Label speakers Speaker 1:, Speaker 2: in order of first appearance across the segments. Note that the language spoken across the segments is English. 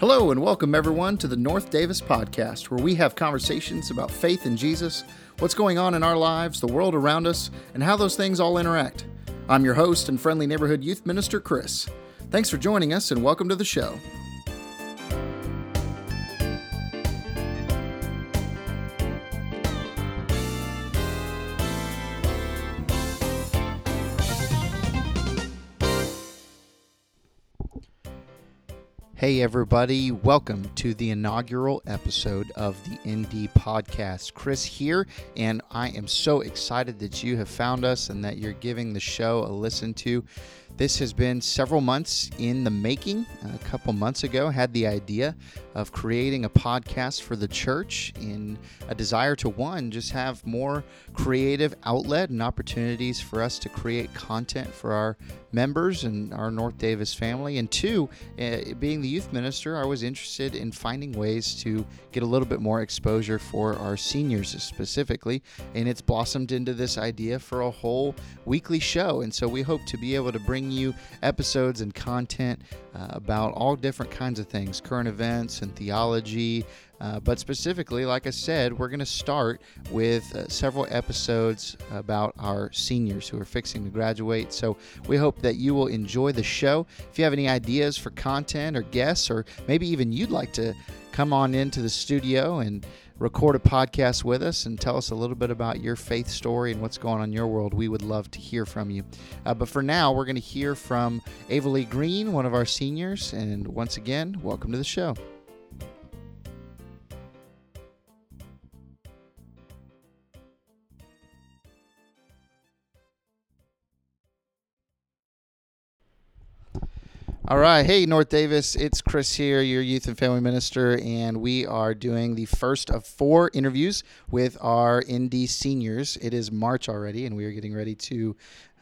Speaker 1: Hello, and welcome everyone to the North Davis Podcast, where we have conversations about faith in Jesus, what's going on in our lives, the world around us, and how those things all interact. I'm your host and friendly neighborhood youth minister, Chris. Thanks for joining us, and welcome to the show. Hey, everybody, welcome to the inaugural episode of the ND Podcast. Chris here, and I am so excited that you have found us and that you're giving the show a listen to. This has been several months in the making. A couple months ago, had the idea of creating a podcast for the church in a desire to one, just have more creative outlet and opportunities for us to create content for our members and our North Davis family. And two, uh, being the youth minister, I was interested in finding ways to get a little bit more exposure for our seniors specifically. And it's blossomed into this idea for a whole weekly show. And so we hope to be able to bring you episodes and content uh, about all different kinds of things current events and theology. Uh, but specifically, like I said, we're going to start with uh, several episodes about our seniors who are fixing to graduate. So we hope that you will enjoy the show. If you have any ideas for content or guests, or maybe even you'd like to come on into the studio and record a podcast with us and tell us a little bit about your faith story and what's going on in your world, we would love to hear from you. Uh, but for now, we're going to hear from Avalee Green, one of our seniors. And once again, welcome to the show. All right. Hey, North Davis. It's Chris here, your youth and family minister, and we are doing the first of four interviews with our ND seniors. It is March already, and we are getting ready to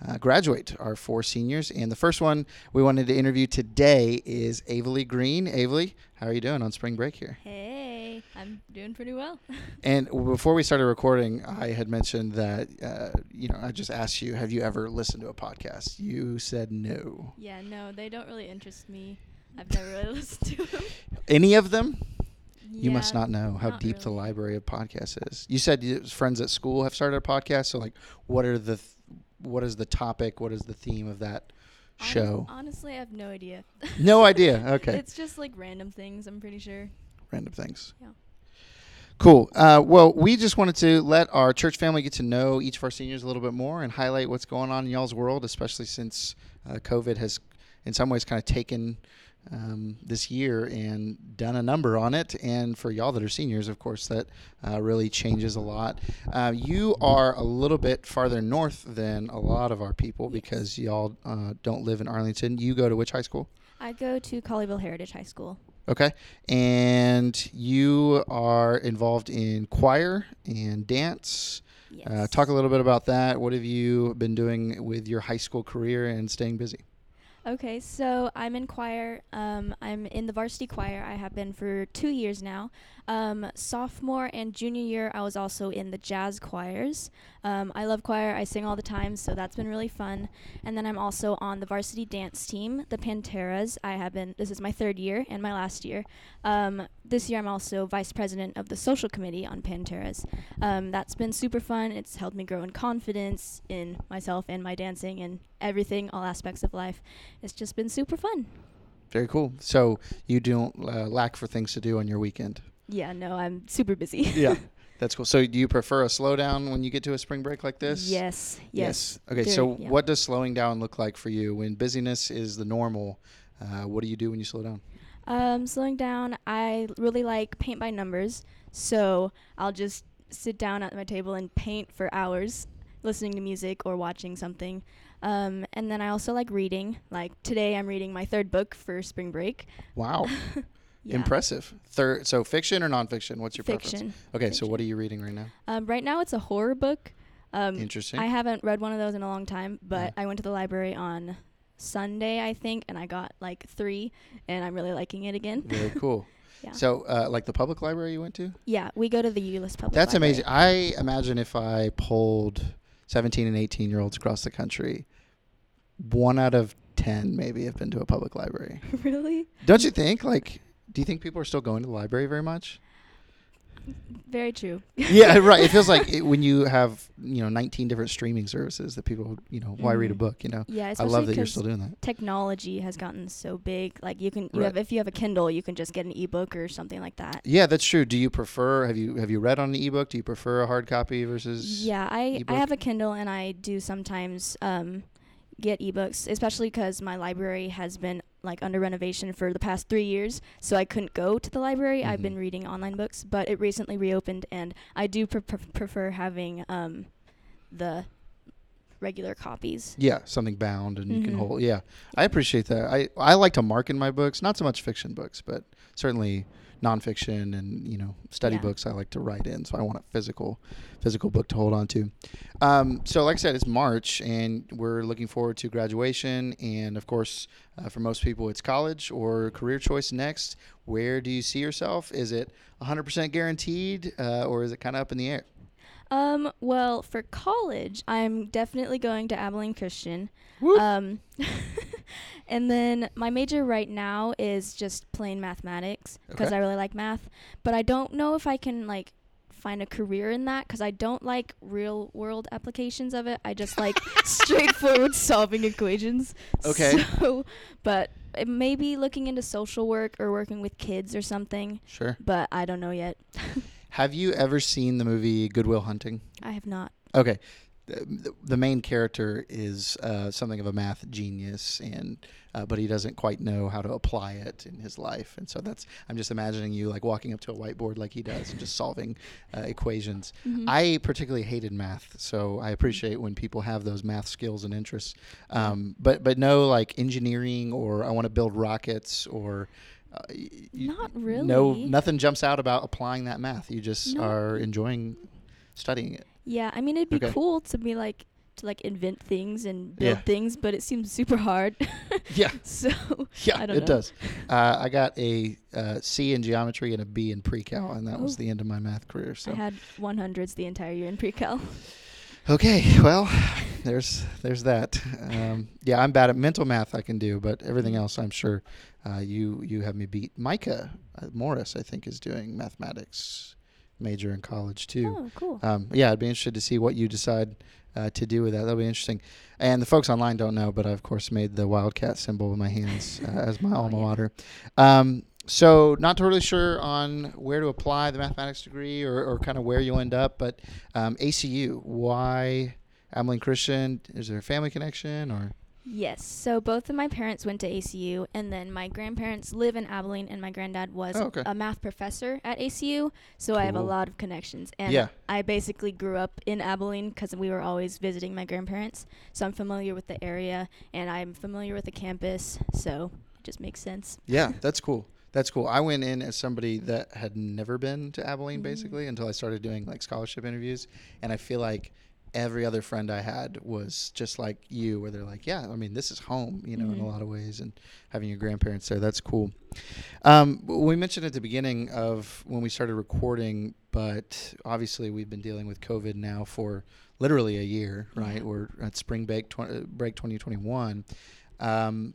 Speaker 1: uh, graduate our four seniors. And the first one we wanted to interview today is Avalee Green. Avalee, how are you doing on spring break here?
Speaker 2: Hey, I'm doing pretty well.
Speaker 1: and before we started recording, I had mentioned that, uh, you know, I just asked you, have you ever listened to a podcast? You said no.
Speaker 2: Yeah, no, they don't really interest me. I've never really listened to them.
Speaker 1: Any of them? You must not know how
Speaker 2: not
Speaker 1: deep the library of podcasts is. You said your friends at school have started a podcast. So, like, what are the, th- what is the topic? What is the theme of that show?
Speaker 2: honestly, I have no idea.
Speaker 1: No idea. Okay.
Speaker 2: It's just like random things, I'm pretty sure.
Speaker 1: Random things.
Speaker 2: Yeah.
Speaker 1: Cool. Uh, well, we just wanted to let our church family get to know each of our seniors a little bit more and highlight what's going on in y'all's world, especially since uh, COVID has, in some ways, kind of taken um, this year and done a number on it. And for y'all that are seniors, of course, that uh, really changes a lot. Uh, you are a little bit farther north than a lot of our people because y'all uh, don't live in Arlington. You go to which high school?
Speaker 2: I go to Colleyville Heritage High School.
Speaker 1: Okay. And you are involved in choir and dance.
Speaker 2: Yes.
Speaker 1: Uh, talk a little bit about that. What have you been doing with your high school career and staying busy?
Speaker 2: Okay, so I'm in choir. Um, I'm in the varsity choir. I have been for two years now. Um, sophomore and junior year, I was also in the jazz choirs. Um, I love choir. I sing all the time, so that's been really fun. And then I'm also on the varsity dance team, the Panteras. I have been. This is my third year and my last year. Um, this year, I'm also vice president of the social committee on Panteras. Um, that's been super fun. It's helped me grow in confidence in myself and my dancing and everything, all aspects of life. It's just been super fun.
Speaker 1: Very cool. So you don't uh, lack for things to do on your weekend.
Speaker 2: Yeah, no, I'm super busy.
Speaker 1: Yeah. That's cool. So do you prefer a slowdown when you get to a spring break like this?
Speaker 2: Yes, yes.
Speaker 1: Okay.
Speaker 2: Very-
Speaker 1: so
Speaker 2: yeah.
Speaker 1: what does slowing down look like for you when busyness is the normal? Uh, what do you do when you slow down?
Speaker 2: Um, slowing down, I really like paint by numbers. So I'll just sit down at my table and paint for hours, listening to music or watching something. Um, and then I also like reading. Like today, I'm reading my third book for spring break.
Speaker 1: Wow.
Speaker 2: Yeah.
Speaker 1: Impressive. Third. So fiction or nonfiction? What's your preference?
Speaker 2: Fiction.
Speaker 1: Okay. So what are you reading right now?
Speaker 2: Um, right now, it's a horror book. Um,
Speaker 1: Interesting.
Speaker 2: I haven't read one of those in a long time, but
Speaker 1: Yeah.
Speaker 2: I went to the library on Sunday, I think, and I got like three, and I'm really liking it again.
Speaker 1: Very cool.
Speaker 2: Yeah.
Speaker 1: So, uh, like the public library you went to?
Speaker 2: Yeah, we go to the Euless Public
Speaker 1: That's
Speaker 2: Library.
Speaker 1: amazing. I imagine if I polled 17 and 18 year olds across the country, one out of 10 maybe have been to a public library.
Speaker 2: really?
Speaker 1: Don't you think? Like, Do you think people are still going to the library very much?
Speaker 2: Very true.
Speaker 1: yeah, right. It feels like it, when you have you know 19 different streaming services that people you know why read a
Speaker 2: Mhm.
Speaker 1: book? You know,
Speaker 2: Yeah,
Speaker 1: I love that you're still doing that.
Speaker 2: technology has gotten so big. Like you can, you
Speaker 1: Right.
Speaker 2: have if you have a Kindle, you can just get an ebook or something like that.
Speaker 1: Yeah, that's true. Do you prefer? Have you have you read on an ebook? Do you prefer a hard copy versus?
Speaker 2: Yeah, I
Speaker 1: ebook?
Speaker 2: I have a Kindle and I do sometimes um, get ebooks, especially because my library has been like under renovation for the past three years, so I couldn't go to the library. I've
Speaker 1: Mhm.
Speaker 2: been reading online books, but it recently reopened, and I do pre- pre- prefer having um, the regular copies.
Speaker 1: Yeah, something bound and you can
Speaker 2: Mhm.
Speaker 1: hold. Yeah, I appreciate that. I I like to mark in my books, not so much fiction books, but certainly nonfiction and you know study
Speaker 2: Yeah.
Speaker 1: books. I like to write in, so I want a physical physical book to hold on to. Um, so, like I said, it's March, and we're looking forward to graduation, and of course, uh, for most people, it's college or career choice next. Where do you see yourself? Is it 100% guaranteed, uh, or is it kind of up in the air?
Speaker 2: Um, well, for college, I'm definitely going to Abilene Christian. Um, and then my major right now is just plain mathematics because
Speaker 1: Okay.
Speaker 2: I really like math, but I don't know if I can like find a career in that because I don't like real world applications of it. I just like straightforward solving equations.
Speaker 1: Okay.
Speaker 2: So, but it may be looking into social work or working with kids or something,
Speaker 1: Sure.
Speaker 2: but I don't know yet.
Speaker 1: Have you ever seen the movie Good Will Hunting?
Speaker 2: I have not.
Speaker 1: Okay. The, the main character is uh, something of a math genius, and uh, but he doesn't quite know how to apply it in his life, and so that's I'm just imagining you like walking up to a whiteboard like he does and just solving uh, equations.
Speaker 2: Mhm.
Speaker 1: I particularly hated math, so I appreciate when people have those math skills and interests. Um, but but no like engineering or I want to build rockets or. Uh, y-
Speaker 2: Not
Speaker 1: No, nothing jumps out about applying that math. You just
Speaker 2: No.
Speaker 1: are enjoying studying it.
Speaker 2: Yeah, I mean it'd be
Speaker 1: Okay.
Speaker 2: cool to be like to like invent things and build
Speaker 1: Yeah.
Speaker 2: things, but it seems super hard.
Speaker 1: Yeah.
Speaker 2: so
Speaker 1: Yeah,
Speaker 2: I don't
Speaker 1: it
Speaker 2: know.
Speaker 1: does. Uh, I got a uh, C in geometry and a B in pre-cal, and that was
Speaker 2: Oh.
Speaker 1: the end of my math career. So I
Speaker 2: had 100s the entire year in pre-cal.
Speaker 1: okay, well, there's there's that. Um, yeah, I'm bad at mental math. I can do, but everything
Speaker 2: Mm.
Speaker 1: else, I'm sure uh, you you have me beat. Micah uh, Morris, I think, is doing mathematics major in college too.
Speaker 2: Oh, cool.
Speaker 1: Um, yeah, I'd be interested to see what you decide uh, to do with that. That'll be interesting. And the folks online don't know, but I of course made the wildcat symbol with my hands uh, as my
Speaker 2: Oh,
Speaker 1: alma
Speaker 2: yeah.
Speaker 1: mater. Um, so not totally sure on where to apply the mathematics degree or, or kind of where you'll end up, but um, ACU. Why Abilene Christian? Is there a family connection or?
Speaker 2: Yes. So both of my parents went to ACU, and then my grandparents live in Abilene, and my granddad was
Speaker 1: Oh, okay.
Speaker 2: a math professor at ACU. So I have a lot of connections, and
Speaker 1: Yeah.
Speaker 2: I basically grew up in Abilene because we were always visiting my grandparents. So I'm familiar with the area, and I'm familiar with the campus. So it just makes sense.
Speaker 1: Yeah, that's cool. That's cool. I went in as somebody that had never been to Abilene
Speaker 2: Mhm.
Speaker 1: basically until I started doing like scholarship interviews, and I feel like every other friend I had was just like you, where they're like, "Yeah, I mean, this is home," you know, in a
Speaker 2: Mhm.
Speaker 1: lot of ways, and having your grandparents there, that's cool. Um, we mentioned at the beginning of when we started recording, but obviously we've been dealing with COVID now for literally a year, right?
Speaker 2: Yeah.
Speaker 1: We're at spring break, tw- break 2021. Um,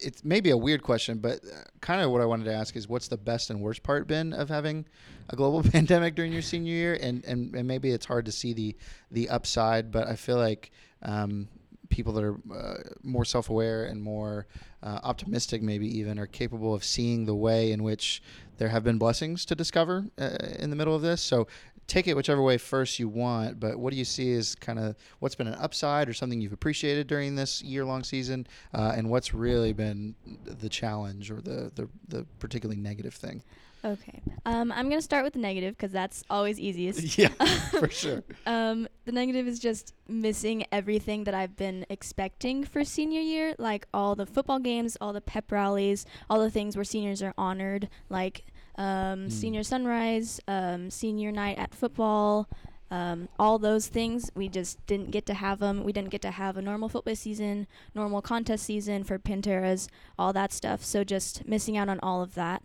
Speaker 1: it's maybe a weird question, but kind of what I wanted to ask is what's the best and worst part been of having a global pandemic during your senior year? And, and, and maybe it's hard to see the, the upside, but I feel like um, people that are uh, more self aware and more uh, optimistic, maybe even, are capable of seeing the way in which there have been blessings to discover uh, in the middle of this. So take it whichever way first you want, but what do you see as kind of what's been an upside or something you've appreciated during this year long season, uh, and what's really been the challenge or the, the, the particularly negative thing?
Speaker 2: Okay. Um, I'm gonna start with the negative because that's always easiest.
Speaker 1: Yeah, for sure.
Speaker 2: Um, the negative is just missing everything that I've been expecting for senior year, like all the football games, all the pep rallies, all the things where seniors are honored, like um,
Speaker 1: Mm.
Speaker 2: senior sunrise, um, senior night at football, um, all those things. We just didn't get to have them. We didn't get to have a normal football season, normal contest season for Panteras, all that stuff. So just missing out on all of that.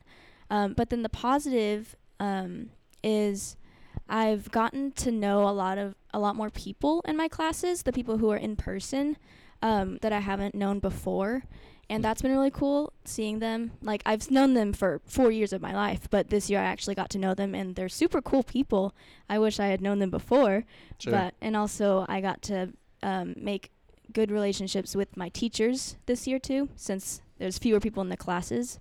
Speaker 2: Um, but then the positive um, is I've gotten to know a lot of a lot more people in my classes, the people who are in person um, that I haven't known before, and that's been really cool seeing them. Like I've known them for four years of my life, but this year I actually got to know them, and they're super cool people. I wish I had known them before,
Speaker 1: Sure.
Speaker 2: but and also I got to um, make good relationships with my teachers this year too, since there's fewer people in the classes.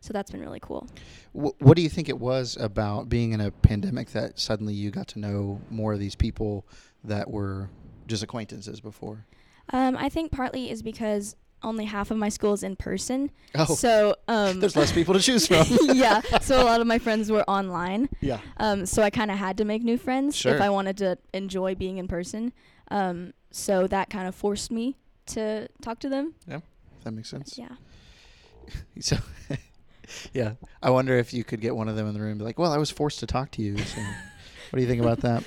Speaker 2: So that's been really cool.
Speaker 1: Wh- what do you think it was about being in a pandemic that suddenly you got to know more of these people that were just acquaintances before?
Speaker 2: Um, I think partly is because only half of my school is in person.
Speaker 1: Oh,
Speaker 2: So um,
Speaker 1: there's less people to choose from.
Speaker 2: yeah. So a lot of my friends were online.
Speaker 1: yeah.
Speaker 2: Um, so I kind of had to make new friends
Speaker 1: Sure.
Speaker 2: if I wanted to enjoy being in person. Um, so that kind of forced me to talk to them.
Speaker 1: Yeah, that makes sense.
Speaker 2: Yeah.
Speaker 1: So, yeah, I wonder if you could get one of them in the room and be like, "Well, I was forced to talk to you." So, what do you think about that?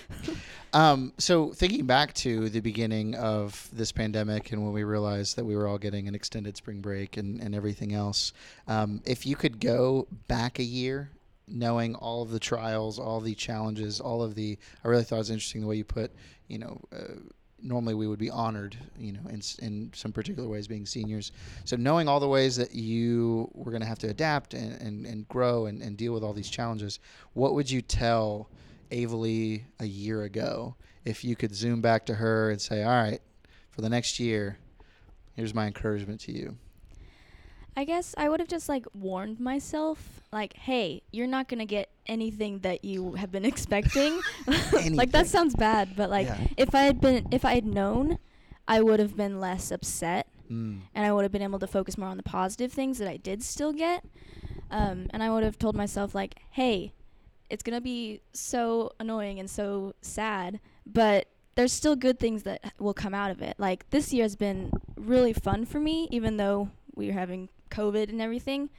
Speaker 1: Um, so, thinking back to the beginning of this pandemic and when we realized that we were all getting an extended spring break and, and everything else, um, if you could go back a year, knowing all of the trials, all the challenges, all of the, I really thought it was interesting the way you put, you know. Uh, Normally, we would be honored, you know, in, in some particular ways, being seniors. So knowing all the ways that you were going to have to adapt and, and, and grow and, and deal with all these challenges, what would you tell Avalee a year ago if you could zoom back to her and say, all right, for the next year, here's my encouragement to you.
Speaker 2: I guess I would have just like warned myself, like, hey, you're not gonna get anything that you have been expecting. like that sounds bad, but like
Speaker 1: Yeah.
Speaker 2: if I had been, if I had known, I would have been less upset,
Speaker 1: Mm.
Speaker 2: and I would have been able to focus more on the positive things that I did still get. Um, and I would have told myself like, hey, it's gonna be so annoying and so sad, but there's still good things that will come out of it. Like this year has been really fun for me, even though we were having COVID and everything.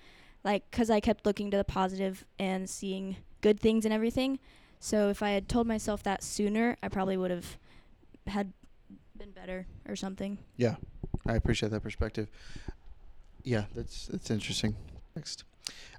Speaker 2: Like, cause I kept looking to the positive and seeing good things and everything. So if I had told myself that sooner, I probably would have had been better or something.
Speaker 1: Yeah, I appreciate that perspective. Yeah, that's that's interesting. Next,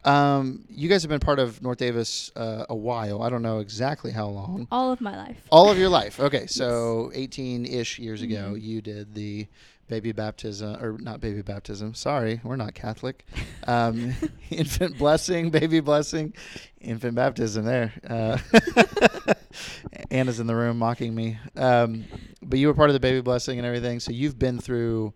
Speaker 1: um, you guys have been part of North Davis uh, a while. I don't know exactly how long.
Speaker 2: All of my life.
Speaker 1: All of your life. Okay, so 18-ish years ago,
Speaker 2: Mhm.
Speaker 1: you did the baby baptism, or not baby baptism. Sorry, we're not Catholic. Um, infant blessing, baby blessing, infant baptism. There. Uh, Anna's in the room mocking me. Um, but you were part of the baby blessing and everything, so you've been through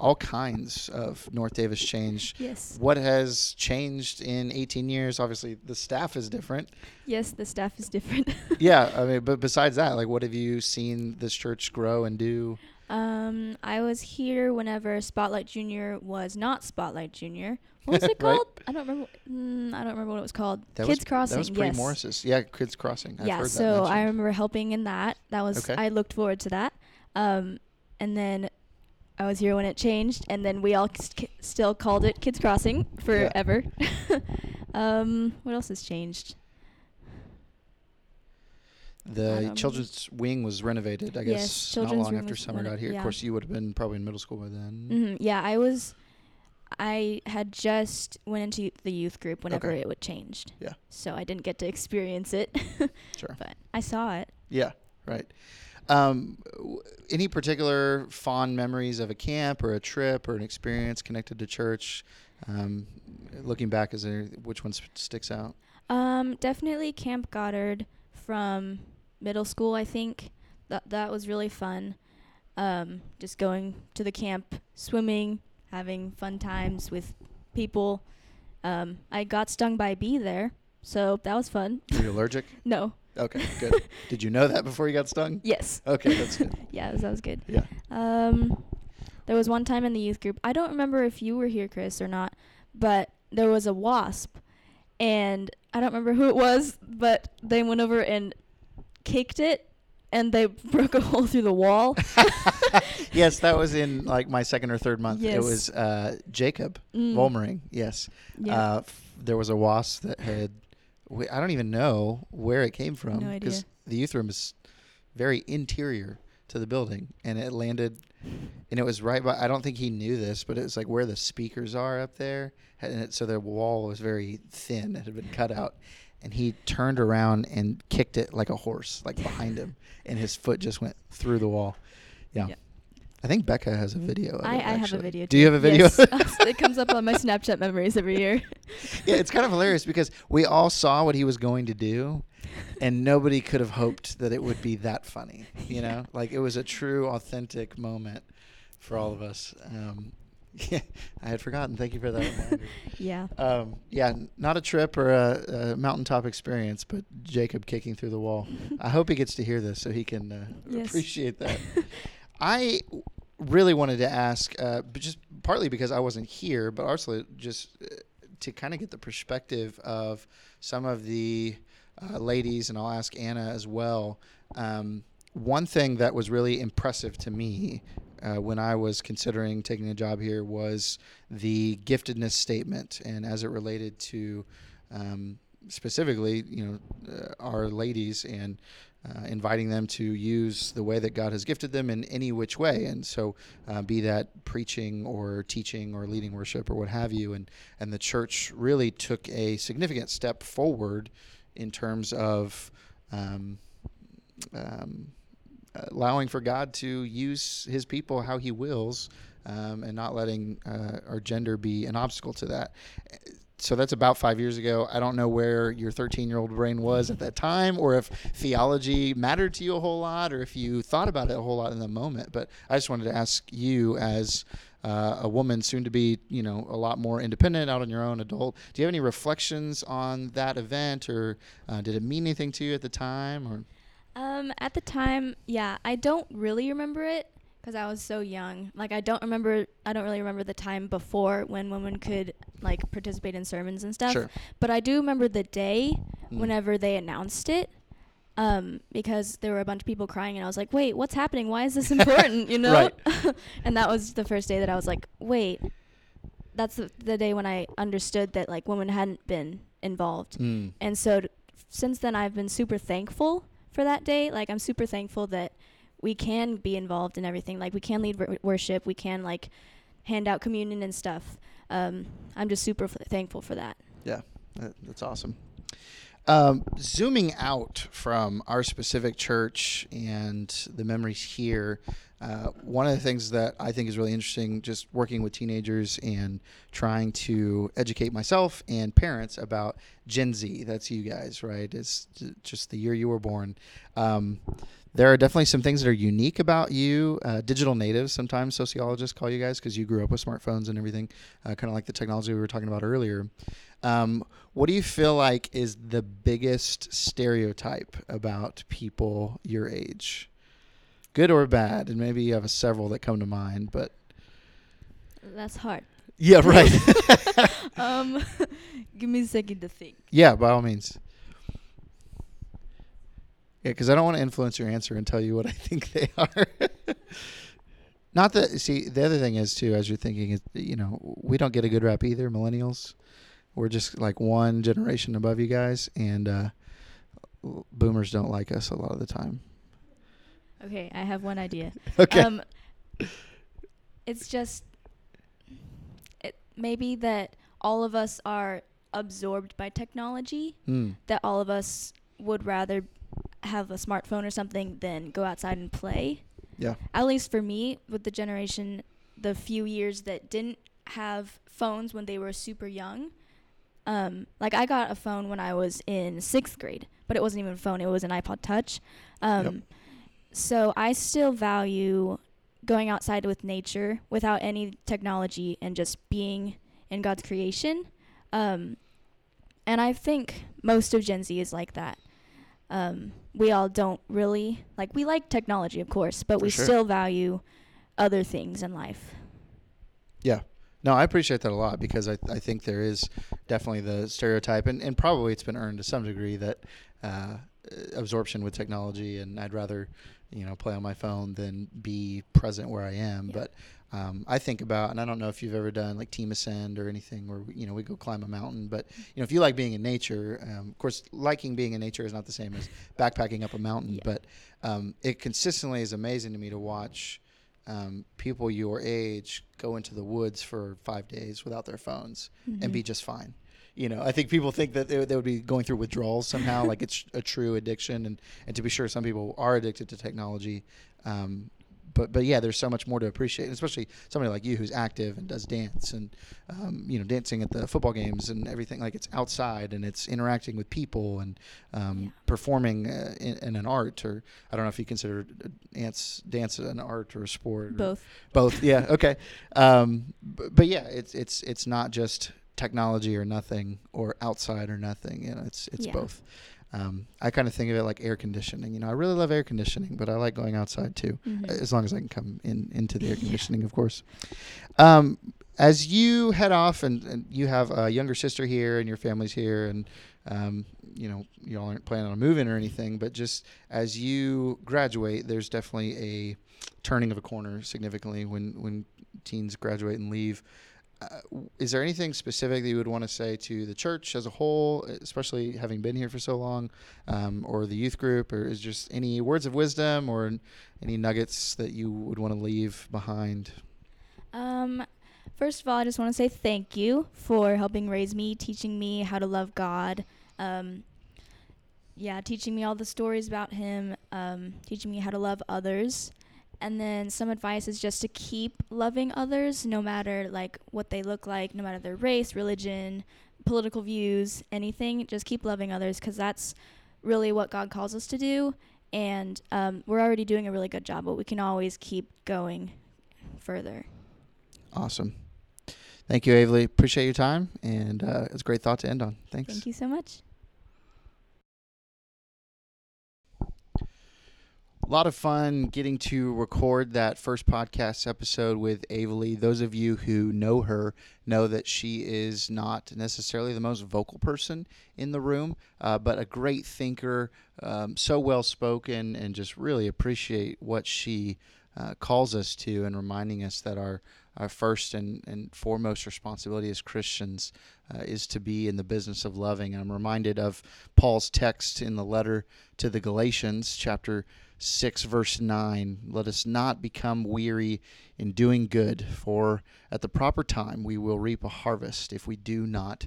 Speaker 1: all kinds of North Davis change.
Speaker 2: Yes.
Speaker 1: What has changed in 18 years? Obviously, the staff is different.
Speaker 2: Yes, the staff is different.
Speaker 1: yeah, I mean, but besides that, like, what have you seen this church grow and do?
Speaker 2: um, I was here whenever Spotlight Junior was not Spotlight Junior. What was it
Speaker 1: Right.
Speaker 2: called? I don't remember. Mm, I don't remember what it was called.
Speaker 1: That
Speaker 2: Kids
Speaker 1: was,
Speaker 2: Crossing.
Speaker 1: That was pre
Speaker 2: yes.
Speaker 1: Morris's. Yeah, Kids Crossing. I've
Speaker 2: yeah.
Speaker 1: heard that
Speaker 2: So I remember helping in that. That was
Speaker 1: Okay.
Speaker 2: I looked forward to that. Um, and then I was here when it changed, and then we all st- still called it Kids Crossing forever. um, what else has changed?
Speaker 1: The children's wing was renovated. I guess
Speaker 2: Yes,
Speaker 1: not long after summer got here.
Speaker 2: yeah.
Speaker 1: Of course, you would have been probably in middle school by then.
Speaker 2: hmm Yeah, I was. I had just went into the youth group whenever
Speaker 1: Okay.
Speaker 2: it would changed.
Speaker 1: Yeah.
Speaker 2: So I didn't get to experience it,
Speaker 1: Sure.
Speaker 2: but I saw it.
Speaker 1: Yeah, right. Um, any particular fond memories of a camp or a trip or an experience connected to church? Um, looking back, is there which one sticks out?
Speaker 2: Um, definitely Camp Goddard from middle school. I think that that was really fun. Um, just going to the camp, swimming, having fun times with people. Um, I got stung by a bee there, so that was fun.
Speaker 1: Were you allergic?
Speaker 2: No.
Speaker 1: Okay, good. Did you know that before you got stung?
Speaker 2: Yes.
Speaker 1: Okay, that's good.
Speaker 2: Yeah, that was good.
Speaker 1: Yeah.
Speaker 2: Um, there was one time in the youth group. I don't remember if you were here, Chris, or not, but there was a wasp, and I don't remember who it was, but they went over and kicked it, and they broke a hole through the wall.
Speaker 1: yes, that was in like my second or third month. It
Speaker 2: Yes.
Speaker 1: was uh, Jacob
Speaker 2: Mm.
Speaker 1: Volmering. Yes.
Speaker 2: Yeah.
Speaker 1: Uh, f- there was a wasp that had. We- I don't even know where it came from
Speaker 2: No
Speaker 1: the youth room is very interior to the building, and it landed, and it was right by. I don't think he knew this, but it was like where the speakers are up there, and it, so the wall was very thin. It had been cut out, and he turned around and kicked it like a horse, like behind him, and his foot just went through the wall. Yeah.
Speaker 2: Yeah.
Speaker 1: I think Becca has a video. Of
Speaker 2: I,
Speaker 1: it,
Speaker 2: I have a video.
Speaker 1: Do you have a video?
Speaker 2: Yes. it comes up on my Snapchat memories every year.
Speaker 1: yeah, it's kind of hilarious because we all saw what he was going to do, and nobody could have hoped that it would be that funny. You know, like it was a true, authentic moment for all of us. Um, yeah, I had forgotten. Thank you for that reminder.
Speaker 2: yeah.
Speaker 1: Um, yeah, not a trip or a, a mountaintop experience, but Jacob kicking through the wall. I hope he gets to hear this so he can uh,
Speaker 2: Yes.
Speaker 1: appreciate that. I really wanted to ask, uh, just partly because I wasn't here, but also just uh, to kind of get the perspective of some of the uh, ladies, and I'll ask Anna as well. Um, one thing that was really impressive to me uh, when I was considering taking a job here was the giftedness statement, and as it related to um, specifically, you know, uh, our ladies and uh, inviting them to use the way that God has gifted them in any which way, and so uh, be that preaching or teaching or leading worship or what have you, and and the church really took a significant step forward in terms of. Um, um, allowing for God to use His people how He wills, um, and not letting uh, our gender be an obstacle to that. So that's about five years ago. I don't know where your 13 year old brain was at that time, or if theology mattered to you a whole lot, or if you thought about it a whole lot in the moment. But I just wanted to ask you, as uh, a woman, soon to be, you know, a lot more independent, out on your own, adult. Do you have any reflections on that event, or uh, did it mean anything to you at the time? Or
Speaker 2: Um, at the time, yeah, I don't really remember it because I was so young. Like, I don't remember. I don't really remember the time before when women could like participate in sermons and stuff.
Speaker 1: sure,
Speaker 2: But I do remember the day
Speaker 1: Mm.
Speaker 2: whenever they announced it. Um, because there were a bunch of people crying, and I was like, "Wait, what's happening? Why is this important?" You know.
Speaker 1: Right.
Speaker 2: and that was the first day that I was like, "Wait." That's the, the day when I understood that like women hadn't been involved.
Speaker 1: Mm.
Speaker 2: And so t- since then, I've been super thankful for that day. Like, I'm super thankful that we can be involved in everything. Like, we can lead wor- worship, we can, like, hand out communion and stuff. Um, I'm just super f- thankful for that.
Speaker 1: That, that's awesome. Um, zooming out from our specific church and the memories here, uh, one of the things that I think is really interesting, just working with teenagers and trying to educate myself and parents about Gen Z. That's you guys, right? It's just the year you were born. Um, there are definitely some things that are unique about you. Uh, digital natives, sometimes sociologists call you guys because you grew up with smartphones and everything, uh, kind of like the technology we were talking about earlier. Um, what do you feel like is the biggest stereotype about people your age? Good or bad? And maybe you have several that come to mind, but
Speaker 2: That's hard.
Speaker 1: yeah, right.
Speaker 2: um, give me a second to think.
Speaker 1: yeah, by all means. Yeah, because I don't want to influence your answer and tell you what I think they are. Not that. See, the other thing is too, as you're thinking, is you know we don't get a good rap either. Millennials, we're just like one generation above you guys, and uh, boomers don't like us a lot of the time.
Speaker 2: Okay, I have one idea.
Speaker 1: Okay.
Speaker 2: Um, it's just it, maybe that all of us are absorbed by technology.
Speaker 1: Hmm.
Speaker 2: That all of us would rather have a smartphone or something than go outside and play.
Speaker 1: Yeah.
Speaker 2: At least for me, with the generation, the few years that didn't have phones when they were super young. Um, like I got a phone when I was in sixth grade, but it wasn't even a phone; it was an iPod Touch. Um,
Speaker 1: Yep.
Speaker 2: So I still value going outside with nature without any technology and just being in God's creation. Um, and I think most of Gen Z is like that. Um, we all don't really like we like technology, of course, but
Speaker 1: For
Speaker 2: we
Speaker 1: sure.
Speaker 2: still value other things in life.
Speaker 1: Yeah. No, I appreciate that a lot because I, I think there is definitely the stereotype, and, and probably it's been earned to some degree that uh, absorption with technology, and I'd rather, you know, play on my phone than be present where I am.
Speaker 2: Yeah.
Speaker 1: But um, I think about, and I don't know if you've ever done like Team Ascend or anything where, you know, we go climb a mountain, but, you know, if you like being in nature, um, of course, liking being in nature is not the same as backpacking up a mountain,
Speaker 2: Yeah.
Speaker 1: but um, it consistently is amazing to me to watch um, people your age go into the woods for five days without their phones and be
Speaker 2: Mhm.
Speaker 1: just fine. You know, I think people think that they, they would be going through withdrawals somehow, like it's a true addiction. And, and to be sure, some people are addicted to technology. Um, but but yeah, there's so much more to appreciate, especially somebody like you who's active and does dance and um, you know dancing at the football games and everything. Like it's outside and it's interacting with people and um,
Speaker 2: Yeah.
Speaker 1: performing uh, in, in an art or I don't know if you consider dance dance an art or a sport. or-
Speaker 2: Both.
Speaker 1: both. Yeah. Okay. Um, but, but yeah, it's it's it's not just technology or nothing or outside or nothing. You know, it's it's
Speaker 2: Yeah.
Speaker 1: both. Um, I kind of think of it like air conditioning. You know, I really love air conditioning, but I like going outside too,
Speaker 2: Mhm.
Speaker 1: as long as I can come in into the air
Speaker 2: Yeah.
Speaker 1: conditioning, of course. Um, as you head off, and, and you have a younger sister here, and your family's here, and um, you know, you all aren't planning on moving or anything, but just as you graduate, there's definitely a turning of a corner significantly when when teens graduate and leave. Uh, is there anything specific that you would want to say to the church as a whole, especially having been here for so long, um, or the youth group, or is just any words of wisdom or any nuggets that you would want to leave behind?
Speaker 2: Um, first of all, I just want to say thank you for helping raise me, teaching me how to love God. Um, yeah, teaching me all the stories about Him, um, teaching me how to love others. And then some advice is just to keep loving others, no matter like what they look like, no matter their race, religion, political views, anything. Just keep loving others because that's really what God calls us to do. And um, we're already doing a really good job, but we can always keep going further.
Speaker 1: Awesome. Thank you, Avalee. Appreciate your time, and uh, it's a great thought to end on. Thanks.
Speaker 2: Thank you so much.
Speaker 1: A lot of fun getting to record that first podcast episode with Avalee. Those of you who know her know that she is not necessarily the most vocal person in the room, uh, but a great thinker, um, so well spoken, and just really appreciate what she uh, calls us to and reminding us that our, our first and, and foremost responsibility as Christians uh, is to be in the business of loving. I'm reminded of Paul's text in the letter to the Galatians, chapter 6 verse 9 let us not become weary in doing good for at the proper time we will reap a harvest if we do not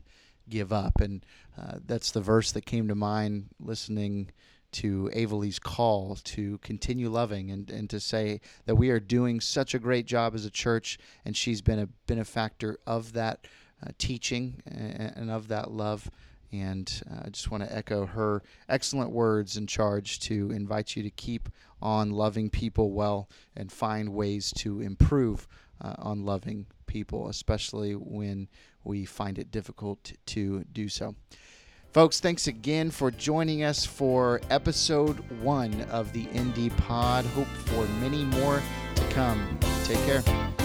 Speaker 1: give up. And uh, that's the verse that came to mind listening to Avalee's call to continue loving and, and to say that we are doing such a great job as a church and she's been a benefactor of that uh, teaching and, and of that love and uh, I just want to echo her excellent words and charge to invite you to keep on loving people well and find ways to improve uh, on loving people, especially when we find it difficult to do so. Folks, thanks again for joining us for episode one of the ND Pod. Hope for many more to come. Take care.